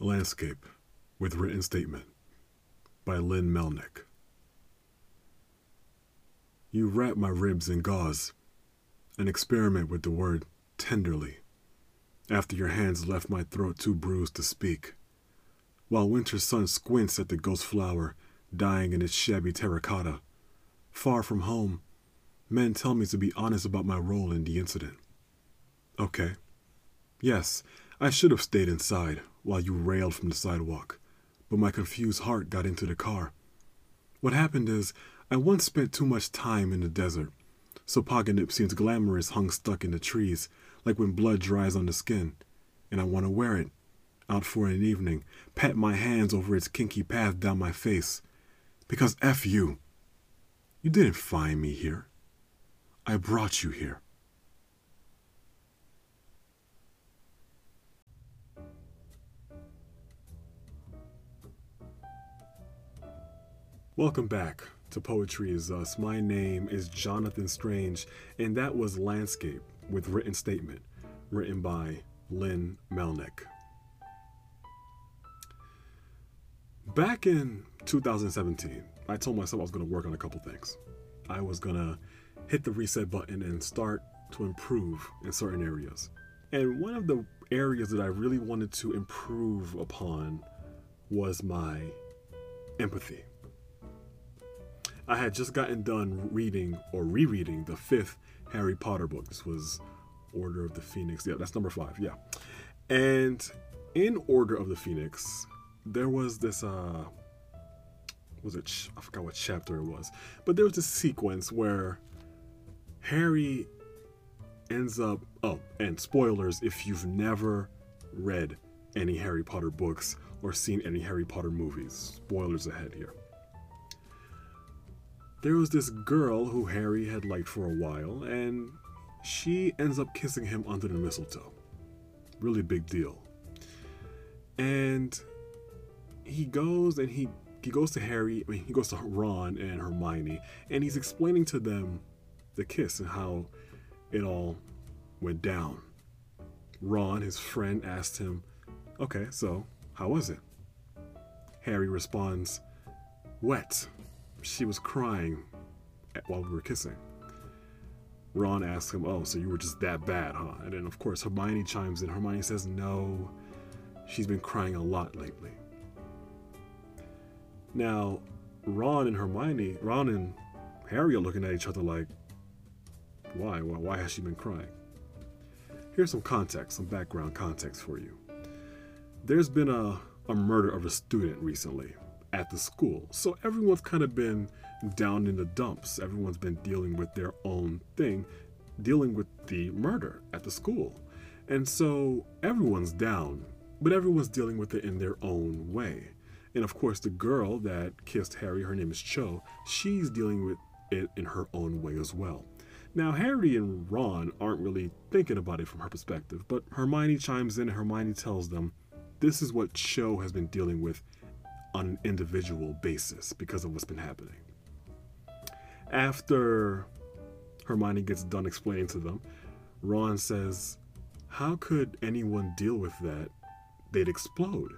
Landscape with Written Statement by Lynn Melnick. You wrap my ribs in gauze and experiment with the word tenderly after your hands left my throat too bruised to speak. While winter sun squints at the ghost flower dying in its shabby terracotta, far from home, men tell me to be honest about my role in the incident. Okay. Yes, I should have stayed inside while you railed from the sidewalk, but my confused heart got into the car. What happened is, I once spent too much time in the desert, so Paganip seems glamorous hung stuck in the trees, like when blood dries on the skin, and I want to wear it, out for an evening, pat my hands over its kinky path down my face. Because F you. You didn't find me here. I brought you here. Welcome back to Poetry is Us. My name is Jonathan Strange, and that was Landscape with Written Statement, written by Lynn Melnick. Back in 2017, I told myself I was going to work on a couple things. I was going to hit the reset button and start to improve in certain areas. And one of the areas that I really wanted to improve upon was my empathy. I had just gotten done reading or rereading the fifth Harry Potter book. This was Order of the Phoenix. Yeah, that's number five. Yeah. And in Order of the Phoenix, there was this, uh, was it, I forgot what chapter it was, but there was this sequence where Harry ends up, oh, and spoilers if you've never read any Harry Potter books or seen any Harry Potter movies. Spoilers ahead here there was this girl who Harry had liked for a while, and she ends up kissing him under the mistletoe. Really big deal. And he goes and he he goes to Harry, I mean he goes to Ron and Hermione, and he's explaining to them the kiss and how it all went down. Ron, his friend, asked him, Okay, so how was it? Harry responds, Wet she was crying while we were kissing. Ron asks him, Oh, so you were just that bad, huh? And then, of course, Hermione chimes in. Hermione says, No, she's been crying a lot lately. Now, Ron and Hermione, Ron and Harry are looking at each other like, Why? Why, why has she been crying? Here's some context, some background context for you. There's been a, a murder of a student recently at the school. So everyone's kind of been down in the dumps. Everyone's been dealing with their own thing, dealing with the murder at the school. And so everyone's down, but everyone's dealing with it in their own way. And of course, the girl that kissed Harry, her name is Cho, she's dealing with it in her own way as well. Now, Harry and Ron aren't really thinking about it from her perspective, but Hermione chimes in and Hermione tells them this is what Cho has been dealing with on an individual basis because of what's been happening. After Hermione gets done explaining to them, Ron says, How could anyone deal with that? They'd explode.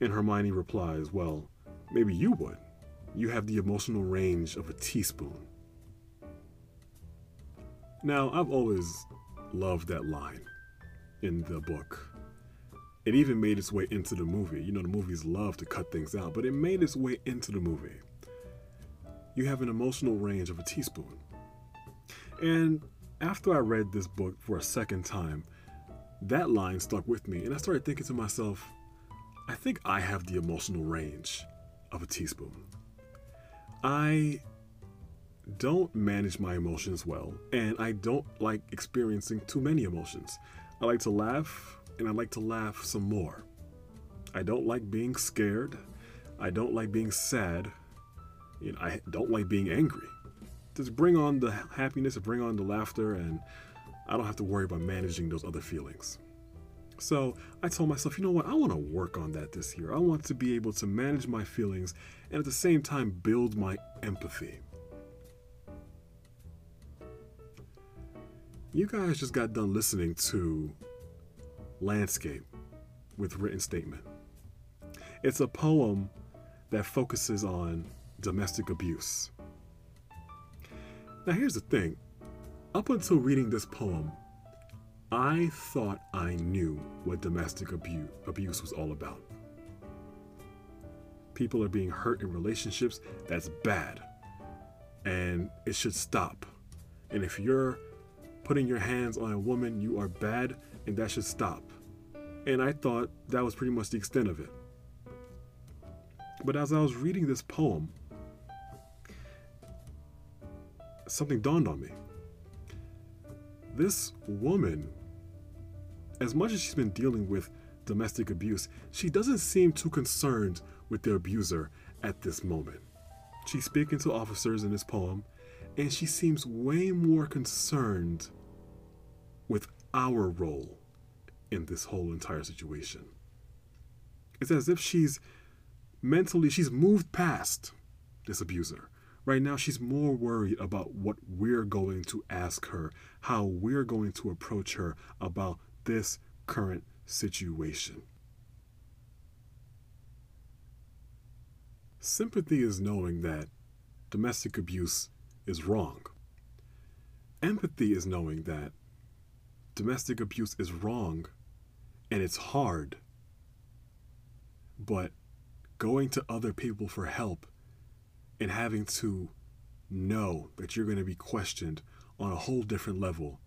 And Hermione replies, Well, maybe you would. You have the emotional range of a teaspoon. Now, I've always loved that line in the book it even made its way into the movie. You know, the movies love to cut things out, but it made its way into the movie. You have an emotional range of a teaspoon. And after I read this book for a second time, that line stuck with me, and I started thinking to myself, I think I have the emotional range of a teaspoon. I don't manage my emotions well, and I don't like experiencing too many emotions. I like to laugh and I like to laugh some more. I don't like being scared. I don't like being sad. You know, I don't like being angry. Just bring on the happiness, bring on the laughter, and I don't have to worry about managing those other feelings. So I told myself, you know what? I want to work on that this year. I want to be able to manage my feelings and at the same time build my empathy. You guys just got done listening to landscape with written statement It's a poem that focuses on domestic abuse. Now, here's the thing up until reading this poem, I thought I knew what domestic abu- abuse was all about. People are being hurt in relationships, that's bad. And it should stop. And if you're putting your hands on a woman, you are bad, and that should stop. And I thought that was pretty much the extent of it. But as I was reading this poem, something dawned on me. This woman, as much as she's been dealing with domestic abuse, she doesn't seem too concerned with the abuser at this moment. She's speaking to officers in this poem, and she seems way more concerned with our role in this whole entire situation. It's as if she's mentally, she's moved past this abuser. Right now, she's more worried about what we're going to ask her, how we're going to approach her about this current situation. Sympathy is knowing that domestic abuse is wrong. Empathy is knowing that domestic abuse is wrong and it's hard. But going to other people for help and having to know that you're going to be questioned on a whole different level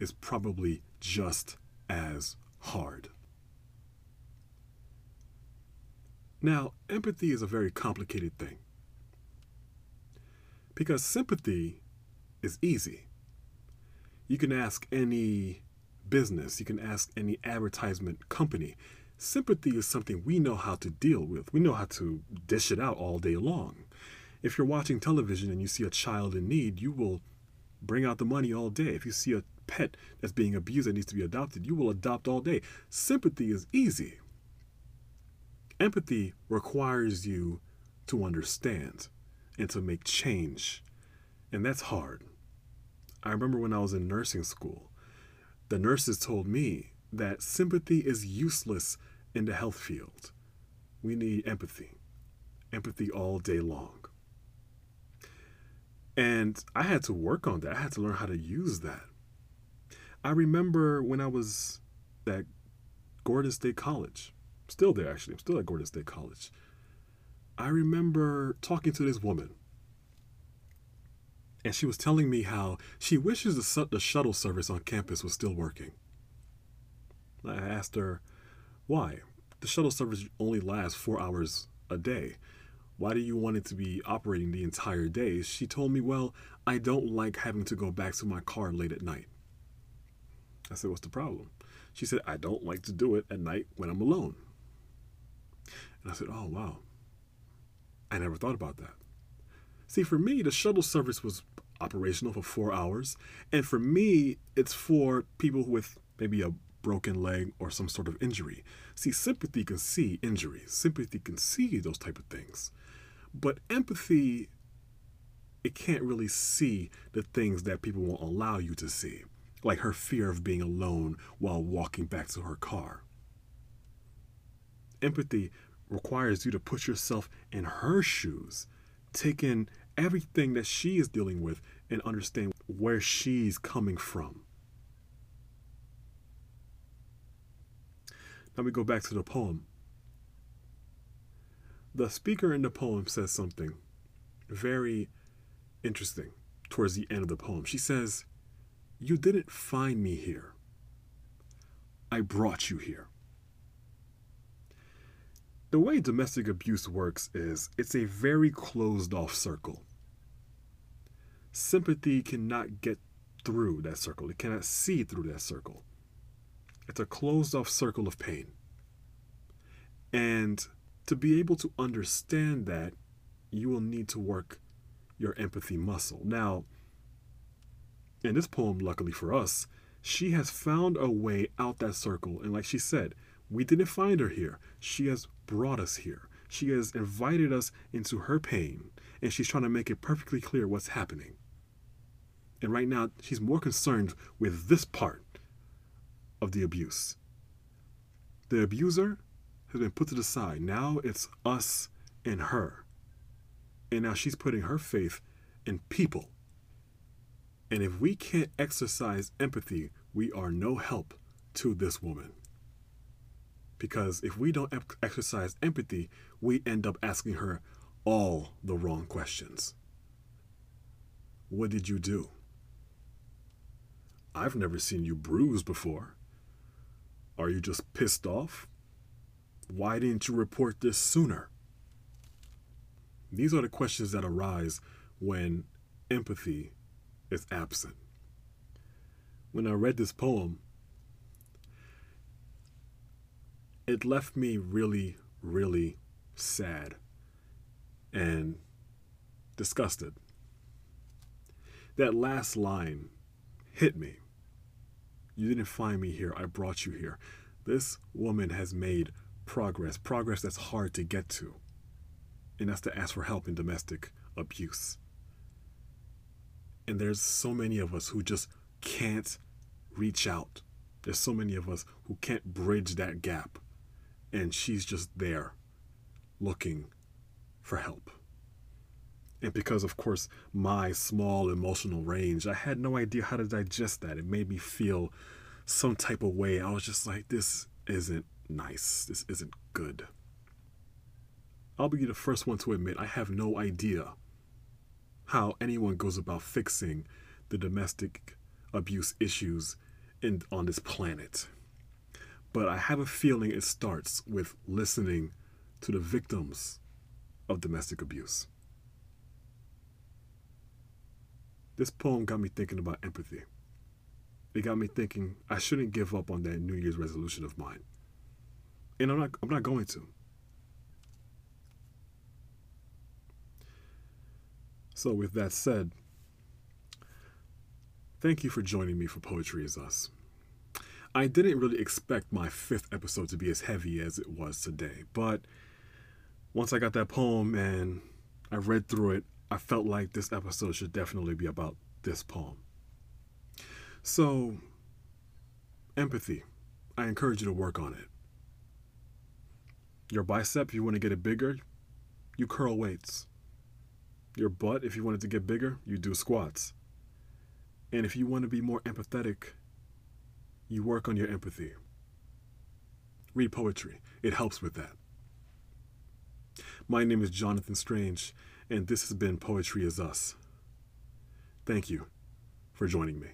is probably just as hard. Now, empathy is a very complicated thing because sympathy is easy. You can ask any business, you can ask any advertisement company. Sympathy is something we know how to deal with. We know how to dish it out all day long. If you're watching television and you see a child in need, you will bring out the money all day. If you see a pet that's being abused that needs to be adopted, you will adopt all day. Sympathy is easy. Empathy requires you to understand and to make change, and that's hard. I remember when I was in nursing school, the nurses told me that sympathy is useless in the health field. We need empathy, empathy all day long. And I had to work on that. I had to learn how to use that. I remember when I was at Gordon State College, still there actually, I'm still at Gordon State College. I remember talking to this woman, and she was telling me how she wishes the, the shuttle service on campus was still working. I asked her, why? The shuttle service only lasts four hours a day. Why do you want it to be operating the entire day? She told me, Well, I don't like having to go back to my car late at night. I said, What's the problem? She said, I don't like to do it at night when I'm alone. And I said, Oh, wow. I never thought about that. See, for me, the shuttle service was operational for four hours. And for me, it's for people with maybe a broken leg or some sort of injury. See, sympathy can see injuries, sympathy can see those type of things. But empathy, it can't really see the things that people won't allow you to see, like her fear of being alone while walking back to her car. Empathy requires you to put yourself in her shoes, take in everything that she is dealing with, and understand where she's coming from. Now we go back to the poem. The speaker in the poem says something very interesting towards the end of the poem. She says, You didn't find me here, I brought you here. The way domestic abuse works is it's a very closed off circle. Sympathy cannot get through that circle, it cannot see through that circle. It's a closed off circle of pain. And to be able to understand that, you will need to work your empathy muscle. Now, in this poem, luckily for us, she has found a way out that circle. And like she said, we didn't find her here. She has brought us here. She has invited us into her pain, and she's trying to make it perfectly clear what's happening. And right now, she's more concerned with this part of the abuse. The abuser has been put to the side. Now it's us and her. And now she's putting her faith in people. And if we can't exercise empathy, we are no help to this woman. Because if we don't exercise empathy, we end up asking her all the wrong questions. What did you do? I've never seen you bruised before. Are you just pissed off? Why didn't you report this sooner? These are the questions that arise when empathy is absent. When I read this poem, it left me really, really sad and disgusted. That last line hit me. You didn't find me here, I brought you here. This woman has made progress, progress that's hard to get to. And that's to ask for help in domestic abuse. And there's so many of us who just can't reach out. There's so many of us who can't bridge that gap. And she's just there looking for help. And because, of course, my small emotional range, I had no idea how to digest that. It made me feel some type of way. I was just like, this isn't nice. This isn't good. I'll be the first one to admit I have no idea how anyone goes about fixing the domestic abuse issues in, on this planet. But I have a feeling it starts with listening to the victims of domestic abuse. This poem got me thinking about empathy. It got me thinking I shouldn't give up on that New Year's resolution of mine. And I'm not I'm not going to. So with that said, thank you for joining me for Poetry is Us. I didn't really expect my fifth episode to be as heavy as it was today, but once I got that poem and I read through it, I felt like this episode should definitely be about this poem. So, empathy. I encourage you to work on it. Your bicep, if you want to get it bigger, you curl weights. Your butt, if you want it to get bigger, you do squats. And if you want to be more empathetic, you work on your empathy. Read poetry, it helps with that. My name is Jonathan Strange, and this has been Poetry is Us. Thank you for joining me.